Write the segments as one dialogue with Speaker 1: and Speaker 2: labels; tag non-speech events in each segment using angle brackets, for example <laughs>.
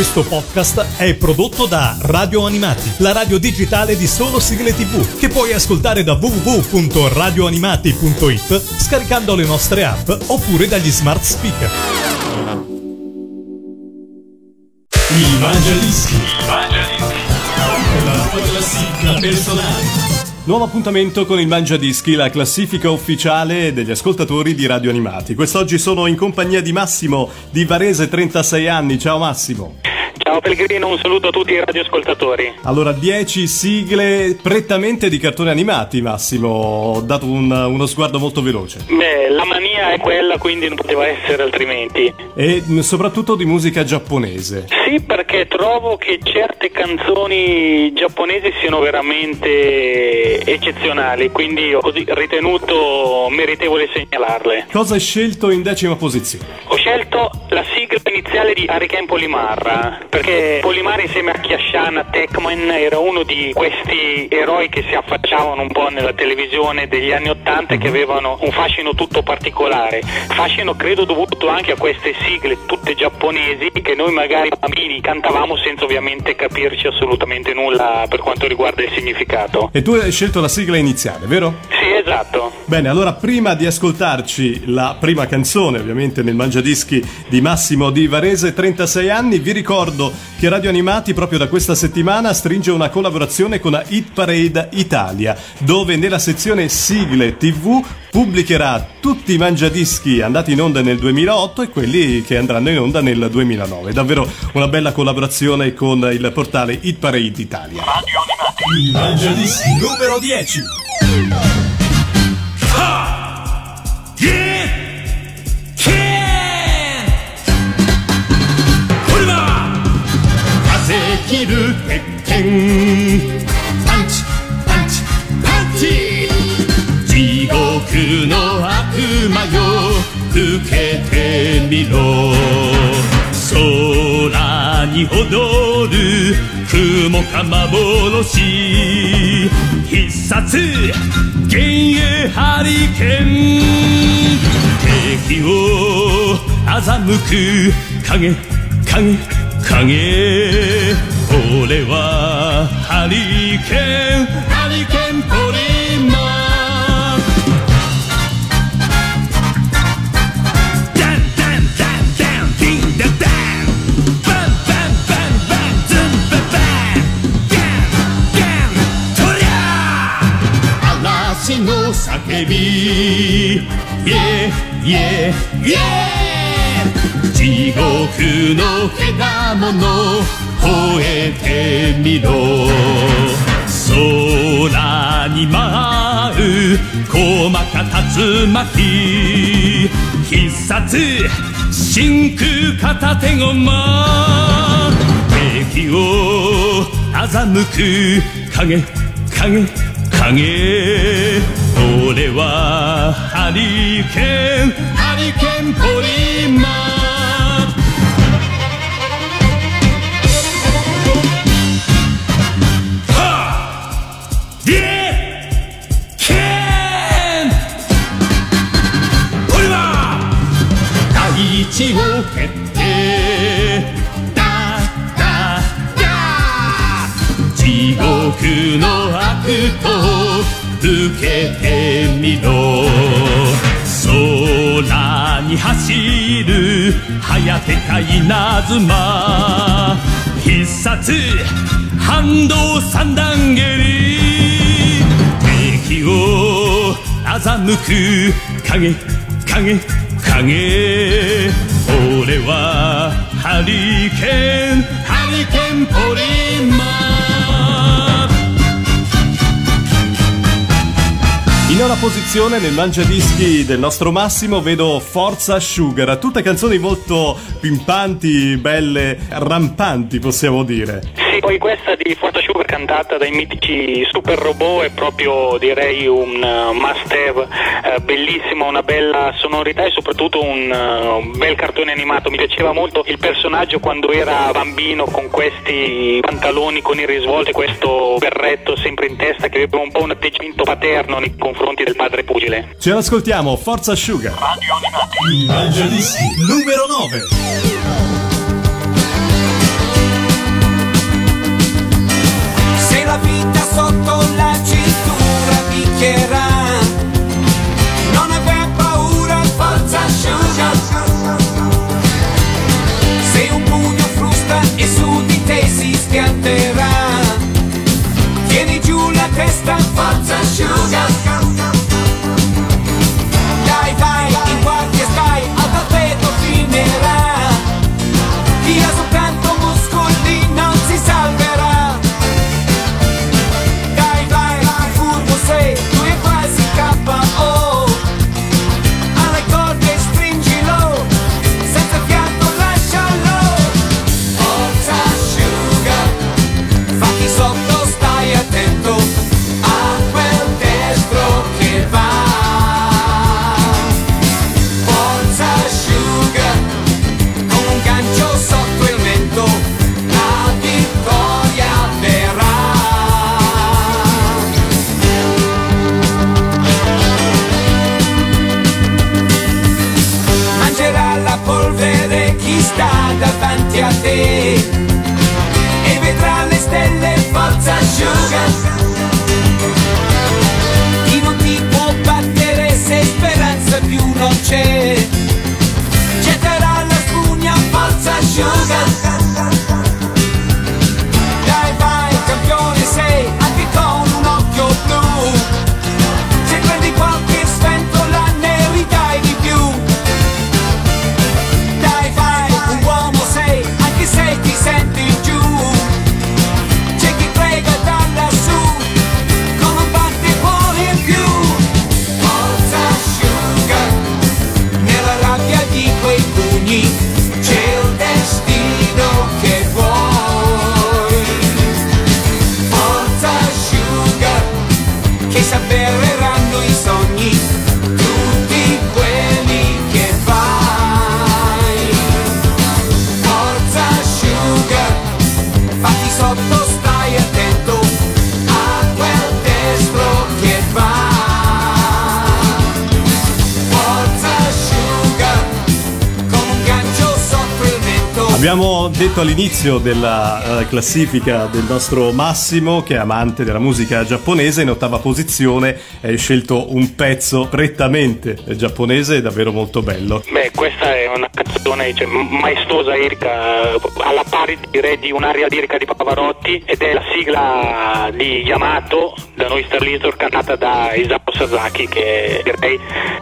Speaker 1: Questo podcast è prodotto da Radio Animati, la radio digitale di solo sigle tv, che puoi ascoltare da www.radioanimati.it scaricando le nostre app oppure dagli smart speaker. Il Mangia Dischi. Il Mangia Dischi. La tua classifica personale.
Speaker 2: Nuovo appuntamento con il Mangia Dischi, la classifica ufficiale degli ascoltatori di Radio Animati. Quest'oggi sono in compagnia di Massimo di Varese, 36 anni. Ciao Massimo.
Speaker 3: Ciao Pellegrino, un saluto a tutti i radioascoltatori.
Speaker 2: Allora, 10 sigle prettamente di cartoni animati, Massimo. Ho dato un- uno sguardo molto veloce.
Speaker 3: Beh, la mania è quella, quindi non poteva essere altrimenti.
Speaker 2: E soprattutto di musica giapponese.
Speaker 3: Sì, perché trovo che certe canzoni giapponesi siano veramente eccezionali, quindi ho così ritenuto meritevole segnalarle.
Speaker 2: Cosa hai scelto in decima posizione?
Speaker 3: Ho scelto la sigla iniziale di Hurricane Polimar, perché Polimar insieme a Kiashana Techman era uno di questi eroi che si affacciavano un po' nella televisione degli anni Ottanta e che avevano un fascino tutto particolare. Fascino credo dovuto anche a queste sigle tutte giapponesi che noi magari bambini cantavamo senza ovviamente capirci assolutamente nulla per quanto riguarda il significato.
Speaker 2: E tu hai scelto la sigla iniziale, vero?
Speaker 3: Sì, esatto.
Speaker 2: Bene, allora prima di ascoltarci la prima canzone, ovviamente nel Mangiadischi di Massimo di Varese, 36 anni, vi ricordo che Radio Animati proprio da questa settimana stringe una collaborazione con la Hit Parade Italia, dove nella sezione sigle TV pubblicherà tutti i mangiadischi andati in onda nel 2008 e quelli che andranno in onda nel 2009. Davvero una bella collaborazione con il portale Hit Parade Italia.
Speaker 1: Il Mangia Dischi numero 10.
Speaker 4: 風切る鉄拳パンチパンチパンチ。地獄の悪魔よ。受けてみろ。空に踊る雲か幻。必殺幻影ハリケーン。敵を欺く影影影。俺はハリケーン。ハリケーンポリマンダンダンダンダンディンダダンバンバンバンバンズンババンガンガントリャー嵐の叫びイエイエイエ地獄のけだもの吠えてみろ。空に舞う細か竜巻必殺真空片手駒。敵を欺く影影影。俺はハリケーンハリケーンポリマン大地を蹴ってダダダ地獄の悪と受けてみろ。空に走る早手か稲妻。必殺反動三段蹴り。敵を欺く影影影俺はハリケーンハリケーンポリマン
Speaker 2: nona posizione nel mangiadischi del nostro Massimo vedo Forza Sugar, tutte canzoni molto pimpanti, belle, rampanti possiamo dire.
Speaker 3: Sì, poi questa di Forza Sugar cantata dai mitici Super Robot è proprio direi un uh, must have, eh, bellissimo, una bella sonorità e soprattutto un uh, bel cartone animato. Mi piaceva molto il personaggio quando era bambino con questi pantaloni con i risvolti, questo berretto sempre in testa che aveva un po' un atteggiamento paterno nei confronti confronti del padre pugile.
Speaker 2: Ce l'ascoltiamo, Forza Asciuga.
Speaker 1: Radio Animati. Evangelisti numero 9.
Speaker 5: Se la vita sotto la cintura picchierà, non aver paura, forza asciuga. Se un pugno frusta e su di te si schianterà, tieni giù la testa,
Speaker 2: Abbiamo detto all'inizio della eh, classifica del nostro Massimo che è amante della musica giapponese, in ottava posizione hai scelto un pezzo prettamente giapponese davvero molto bello.
Speaker 3: Beh, questa è una canzone cioè, maestosa lirica, alla pari direi di un'aria lirica di Pavarotti ed è la sigla di Yamato, da noi Starlitor, cantata da Isao Sasaki, che direi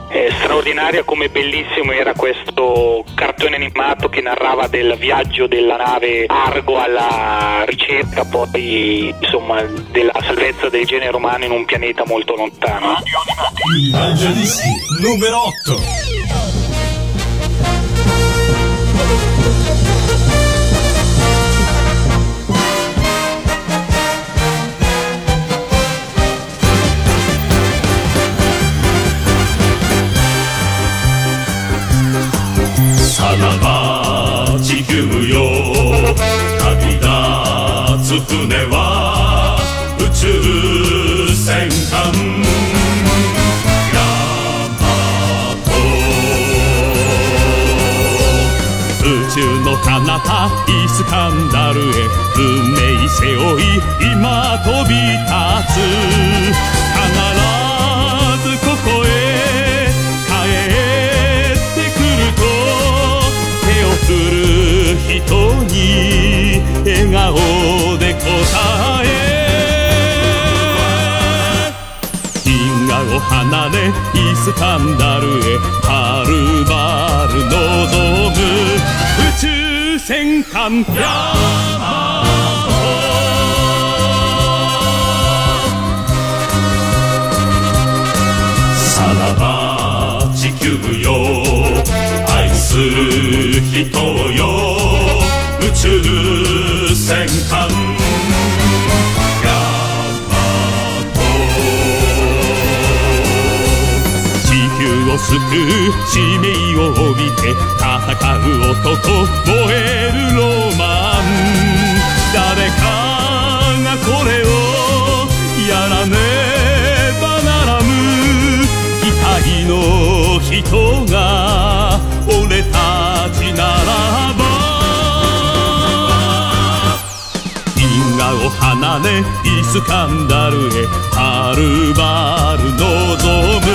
Speaker 3: è straordinaria come bellissimo era questo cartone animato che narrava del viaggio della nave Argo alla ricerca poi insomma della salvezza del genere umano in un pianeta molto lontano.
Speaker 1: Mangiadischi numero 8.
Speaker 4: さスカンダルへ運命背負い今飛び立つ必ずここへ帰ってくると手を振る人に笑顔で答え銀河を離れイスカンダルへはるばる望む宇宙戦艦。ヤマト。さらば地球よ。愛する人よ。宇宙戦艦。ヤマト。地球を救う使命を帯びて戦う男。スカンダルへはるばる望む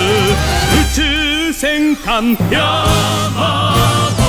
Speaker 4: 宇宙戦艦ヤマト。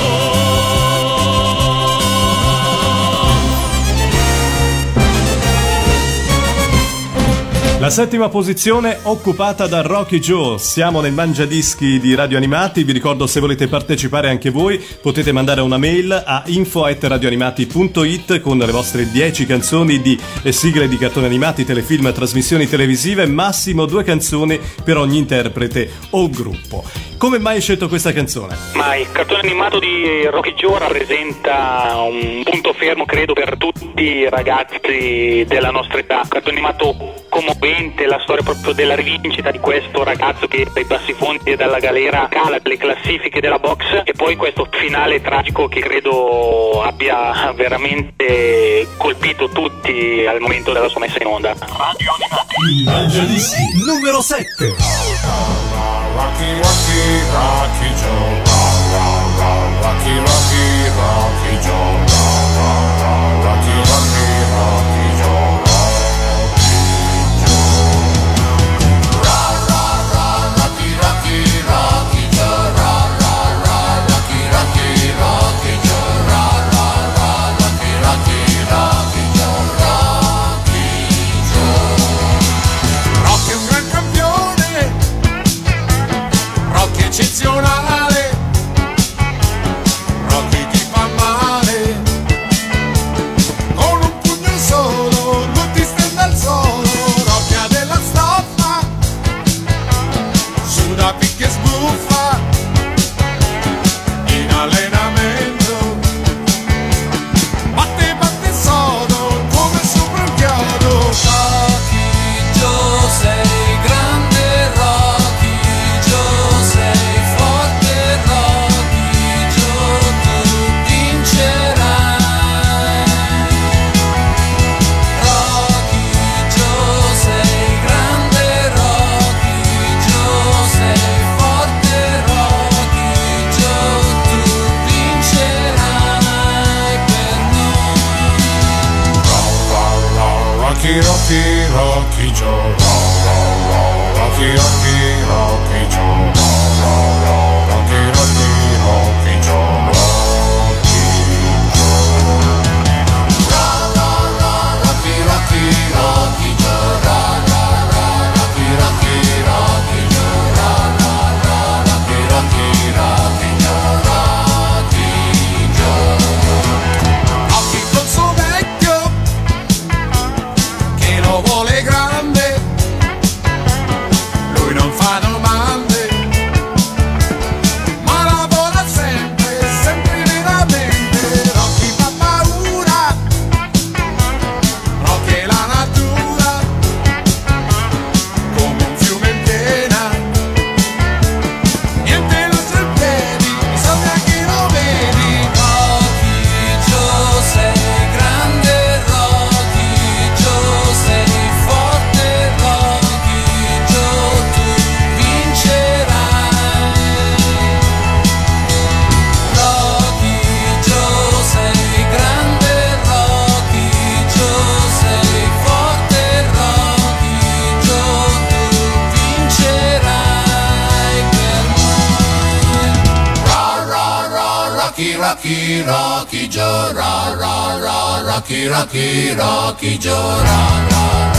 Speaker 2: La settima posizione occupata da Rocky Joe. Siamo nel Mangiadischi di Radio Animati. Vi ricordo se volete partecipare anche voi potete mandare una mail a info@radioanimati.it con le vostre 10 canzoni di sigle di cartoni animati, telefilm, trasmissioni televisive, massimo due canzoni per ogni interprete o gruppo. Come mai hai scelto questa canzone?
Speaker 3: Ma il cartone animato di Rocky Joe rappresenta un punto fermo, credo, per tutti i ragazzi della nostra età. Un cartone animato commovente, la storia proprio della rivincita di questo ragazzo che dai bassi fondi e dalla galera cala le classifiche della box e poi questo finale tragico che credo abbia veramente colpito tutti al momento della sua messa in onda.
Speaker 1: Il Mangiadischi numero 7.
Speaker 6: Rocky, Rocky, Rocky Joe, Rocky, Rocky, Rocky Joe, Rocky Rocky Rocky Joe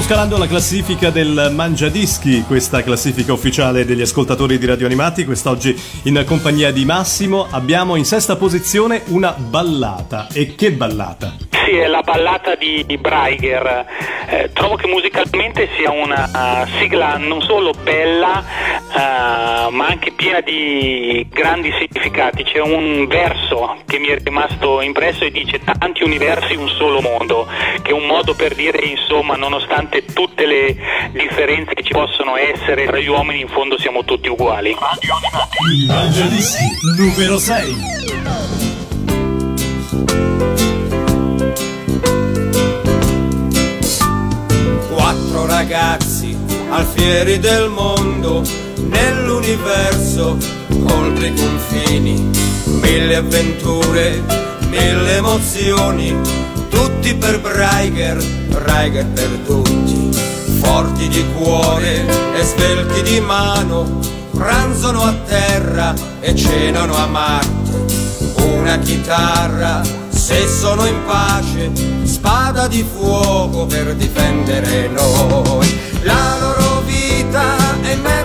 Speaker 2: Stiamo scalando la classifica del Mangiadischi, questa classifica ufficiale degli ascoltatori di Radio Animati. Quest'oggi in compagnia di Massimo abbiamo in sesta posizione una ballata. E che ballata!
Speaker 3: Sì, è la ballata di Braiger. Eh, trovo che musicalmente sia una uh, sigla non solo bella, uh, ma anche piena di grandi significati. C'è un verso che mi è rimasto impresso e dice tanti universi, un solo mondo, che è un modo per dire, insomma, nonostante tutte le differenze che ci possono essere tra gli uomini, in fondo siamo tutti uguali.
Speaker 1: Il Mangiadischi numero 6.
Speaker 7: Quattro ragazzi alfieri del mondo, nell'universo, oltre i confini, mille avventure, mille emozioni, tutti per Braiger, Braiger per tutti, forti di cuore e svelti di mano, pranzano a terra e cenano a Marte una chitarra, se sono in pace, spada di fuoco per difendere noi. La loro vita è mezzo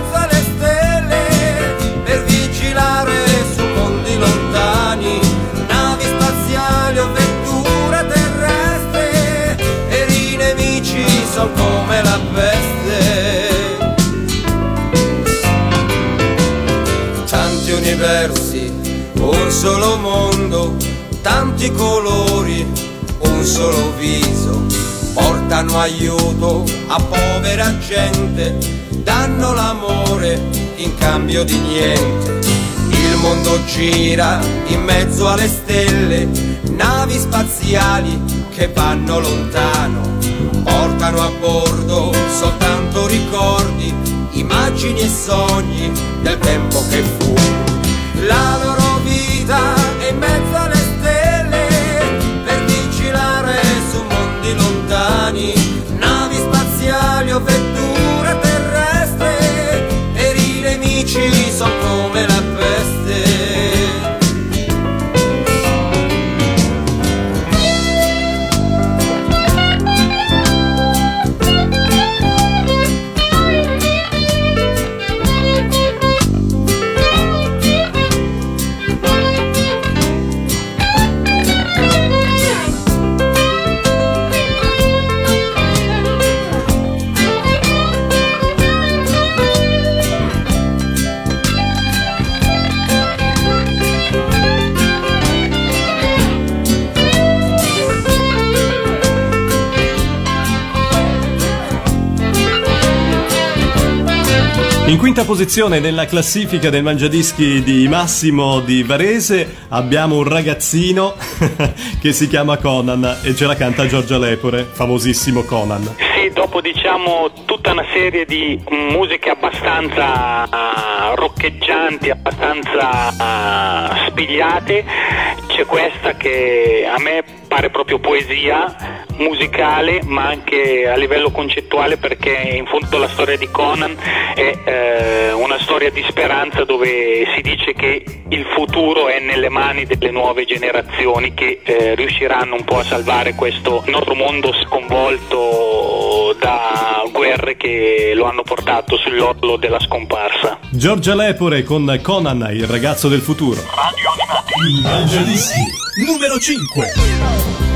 Speaker 7: solo mondo, tanti colori, un solo viso, portano aiuto a povera gente, danno l'amore in cambio di niente. Il mondo gira in mezzo alle stelle, navi spaziali che vanno lontano, portano a bordo soltanto ricordi, immagini e sogni del tempo
Speaker 2: posizione nella classifica del mangiadischi di Massimo di Varese abbiamo un ragazzino <laughs> che si chiama Conan e ce la canta Giorgia Lepore, famosissimo Conan.
Speaker 3: Sì, dopo diciamo tutta una serie di musiche abbastanza uh, roccheggianti, abbastanza uh, spigliate, c'è questa che a me pare proprio poesia musicale ma anche a livello concettuale perché in fondo la storia di Conan è eh, una storia di speranza dove si dice che il futuro è nelle mani delle nuove generazioni che eh, riusciranno un po' a salvare questo nostro mondo sconvolto da guerre che lo hanno portato sull'orlo della scomparsa.
Speaker 2: Giorgia Lepore con Conan, il ragazzo del futuro.
Speaker 1: Radio Animati. Numero 5.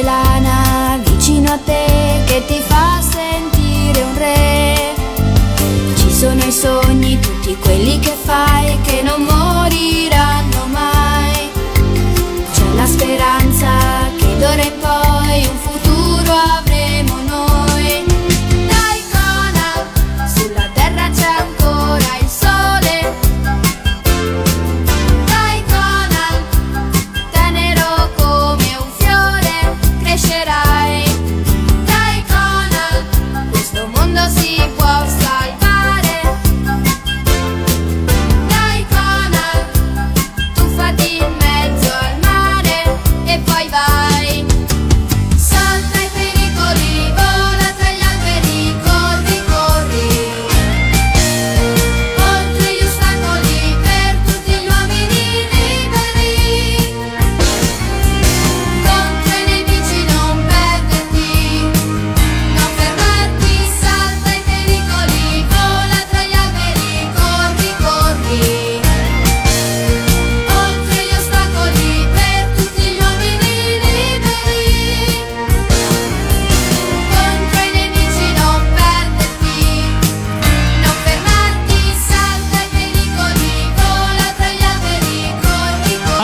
Speaker 8: Lana vicino a te che ti fa sentire un re. Ci sono i sogni, tutti quelli che fai, che non moriranno mai. C'è la speranza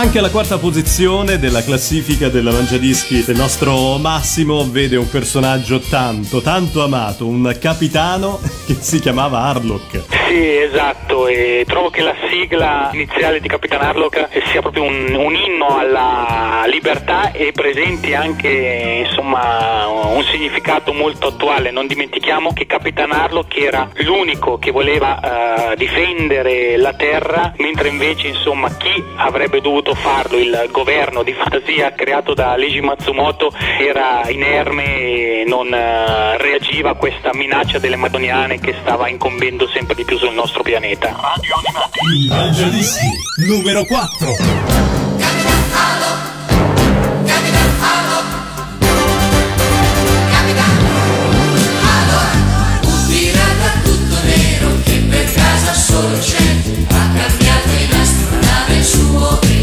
Speaker 2: Anche la quarta posizione della classifica della Mangiadischi del nostro Massimo vede un personaggio tanto, tanto amato, un capitano <laughs> che si chiamava Harlock.
Speaker 3: Sì, esatto, e trovo che la sigla iniziale di Capitan Harlock sia proprio un, un inno alla libertà e presenti anche insomma, un significato molto attuale. Non dimentichiamo che Capitan Harlock era l'unico che voleva uh, difendere la terra, mentre invece insomma, chi avrebbe dovuto farlo, il governo di Fantasia creato da Leiji Matsumoto era inerme e non eh, reagiva a questa minaccia delle madoniane che stava incombendo sempre di più sul nostro pianeta.
Speaker 1: Radio Animati. Numero 4.
Speaker 6: solo c'è, ha cambiato in astronave il suo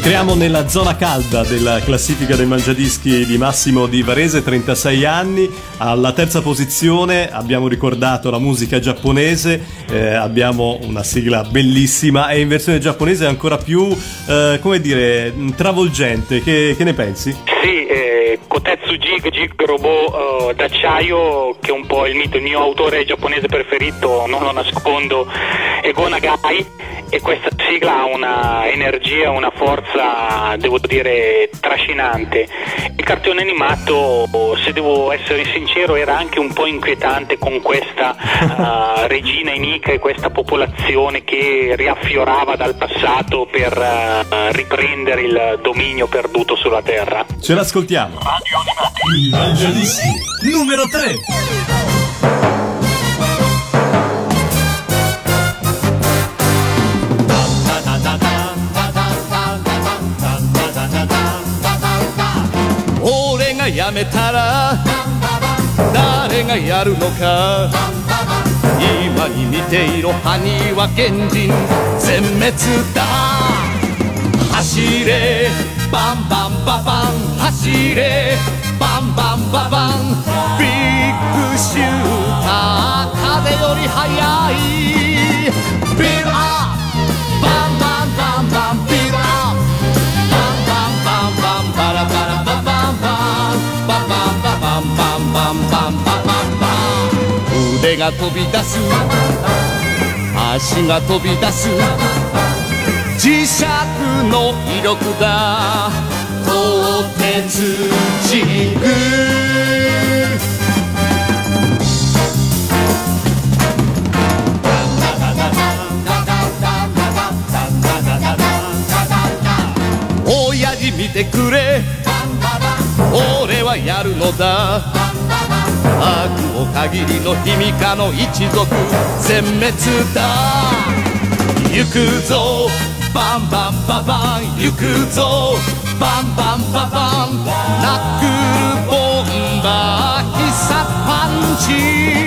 Speaker 2: Entriamo nella zona calda della classifica dei mangiadischi di Massimo Di Varese, 36 anni. Alla terza posizione abbiamo ricordato la musica giapponese, eh, abbiamo una sigla bellissima e in versione giapponese ancora più, eh, come dire, travolgente. Che, che ne pensi?
Speaker 3: Sì, eh, Kotetsu Jig, Jig Robot eh, d'acciaio, che è un po' il mito, il mio autore giapponese preferito, non lo nascondo, è Go Nagai e questa sigla ha una energia, una forza, devo dire, trascinante. Il cartone animato, se devo essere sincero, era anche un po' inquietante con questa <laughs> eh, regina Inika e questa popolazione che riaffiorava dal passato per eh, riprendere il dominio perduto sulla Terra.
Speaker 2: Ce l'ascoltiamo.
Speaker 1: Il Mangiadischi numero 3.「
Speaker 4: 俺が辞めたら誰がやるのか」「今に似ている埴輪賢人。全滅だ」「走れ。バンバンババン。走れ。バンバンババン」「ビッグシューター。風より速い」「ン腕が飛び出す。足が飛び出す。磁石の威力だ鋼鉄ジグ親父見てくれ。俺はやるのだ。悪を限りの卑弥かの一族全滅だ。行くぞ。バンバンババン。行くぞ。バンバンババン。ナックルボンバー必殺パンチ。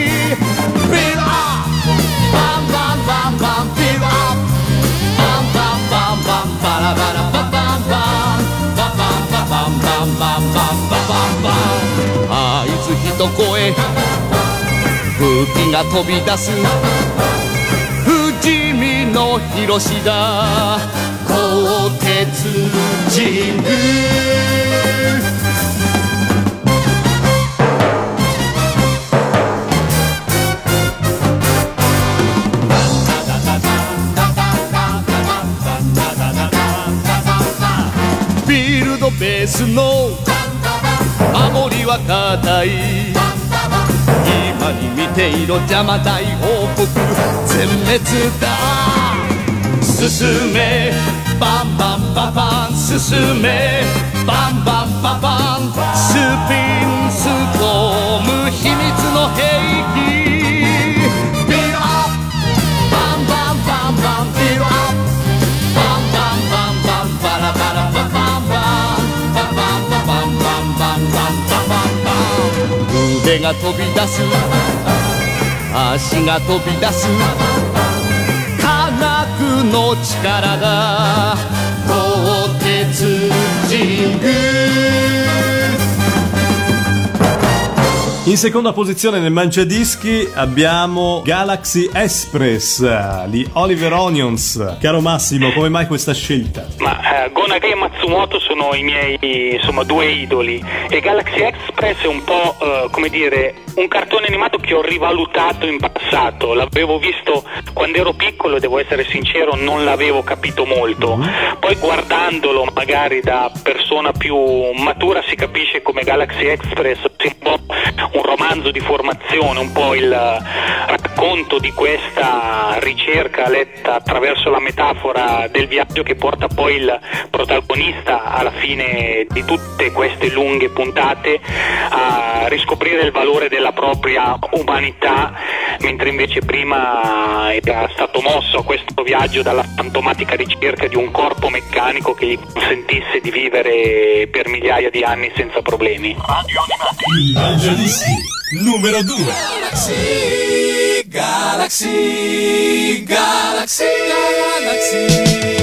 Speaker 4: 武器が飛び出す不死身の広しだ。鋼鉄神宮。ビルドベースの守りは固い。今に見ていろ邪魔大王国全滅だ進めバンバンババン進めバンバンババンスピンストーム秘密の兵器腕が飛び出す。足が飛び出す。科学の力だ。鋼鉄神宮
Speaker 2: In seconda posizione nel Mangiadischi abbiamo Galaxy Express, gli Oliver Onions. Caro Massimo, come mai questa scelta?
Speaker 3: Ma eh, Gonagai e Matsumoto sono i miei insomma, due idoli e Galaxy Express è un po' eh, come dire un cartone animato che ho rivalutato in passato. L'avevo visto quando ero piccolo e devo essere sincero, non l'avevo capito molto. Poi guardandolo magari da persona più matura si capisce come Galaxy Express sia un po' un romanzo di formazione, un po' il racconto di questa ricerca letta attraverso la metafora del viaggio che porta poi il protagonista alla fine di tutte queste lunghe puntate a riscoprire il valore della propria umanità, mentre invece prima era stato mosso a questo viaggio dalla fantomatica ricerca di un corpo meccanico che gli consentisse di vivere per migliaia di anni senza problemi.
Speaker 9: Il Mangiadischi numero 2.
Speaker 10: Galaxy, Galaxy, Galaxy, Galaxy.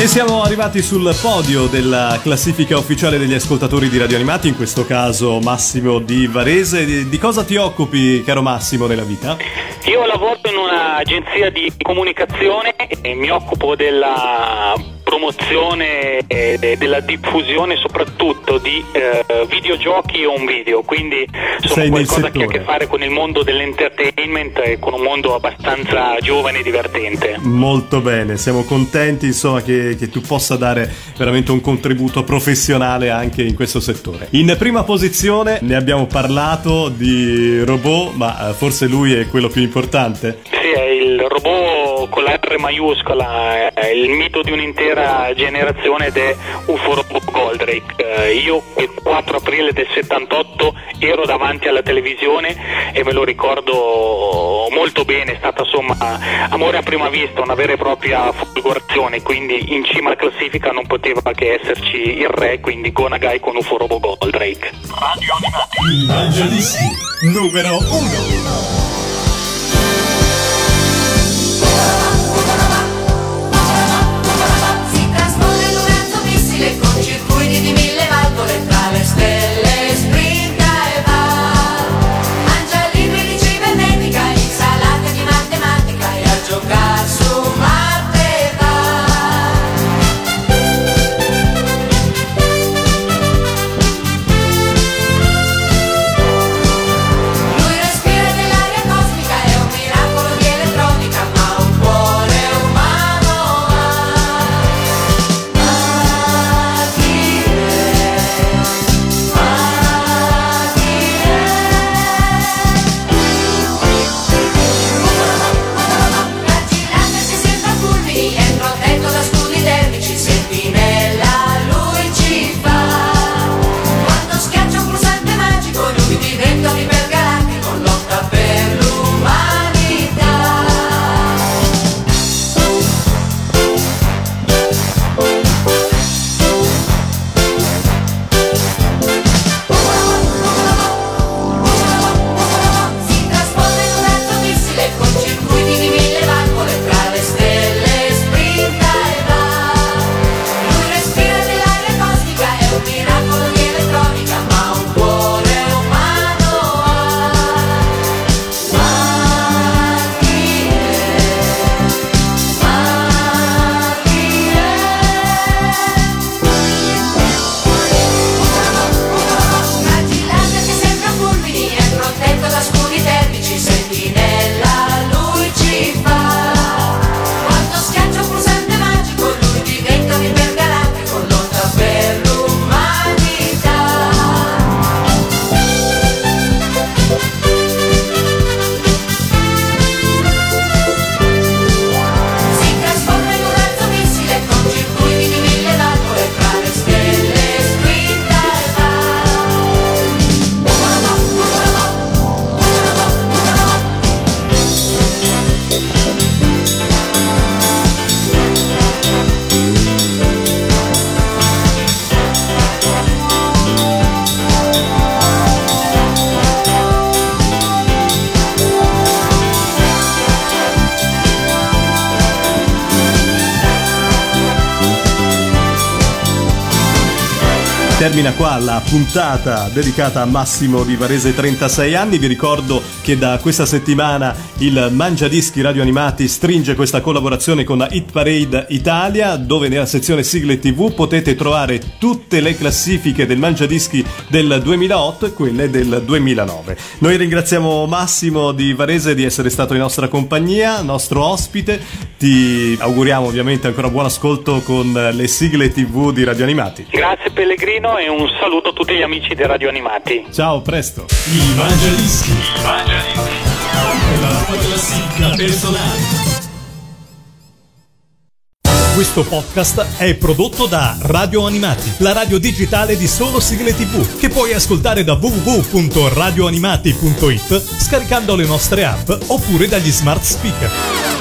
Speaker 10: E
Speaker 2: siamo arrivati sul podio della classifica ufficiale degli ascoltatori di Radio Animati, in questo caso Massimo di Varese. Di, cosa ti occupi, caro Massimo, nella vita?
Speaker 3: Io lavoro in un'agenzia di comunicazione e mi occupo della promozione e della diffusione soprattutto di eh, videogiochi e un video, quindi sono qualcosa che ha a che fare con il mondo dell'entertainment e con un mondo abbastanza giovane e divertente.
Speaker 2: Molto bene, siamo contenti insomma che, che tu possa dare veramente un contributo professionale anche in questo settore. In prima posizione ne abbiamo parlato di robot, ma eh, forse lui è quello più importante.
Speaker 3: Sì, è il robot con la R maiuscola, è il mito di un'intera generazione ed è UFO Robot Goldrake. Eh, Io il 4 aprile del 78 ero davanti alla televisione e me lo ricordo molto bene, è stata insomma amore a prima vista, una vera e propria folgorazione, quindi in cima alla classifica non poteva che esserci il re, quindi Gonagai con UFO Robot Goldrake.
Speaker 1: Il Mangiadischi numero 1.
Speaker 2: Termina qua la puntata dedicata a Massimo di Varese 36 anni. Vi ricordo che da questa settimana il Mangiadischi Radio Animati stringe questa collaborazione con la Hit Parade Italia, dove nella sezione sigle TV potete trovare tutte le classifiche del Mangiadischi del 2008 e quelle del 2009. Noi ringraziamo Massimo di Varese di essere stato in nostra compagnia, nostro ospite. Ti auguriamo ovviamente ancora buon ascolto con le sigle TV di Radio Animati.
Speaker 3: Grazie Pellegrino e un saluto a tutti gli amici di Radio Animati.
Speaker 2: Ciao, presto.
Speaker 1: Mangiadischi. La tua classifica personale.
Speaker 9: Questo podcast è prodotto da Radio Animati, la radio digitale di solo sigle tv, che puoi ascoltare da www.radioanimati.it scaricando le nostre app oppure dagli smart speaker.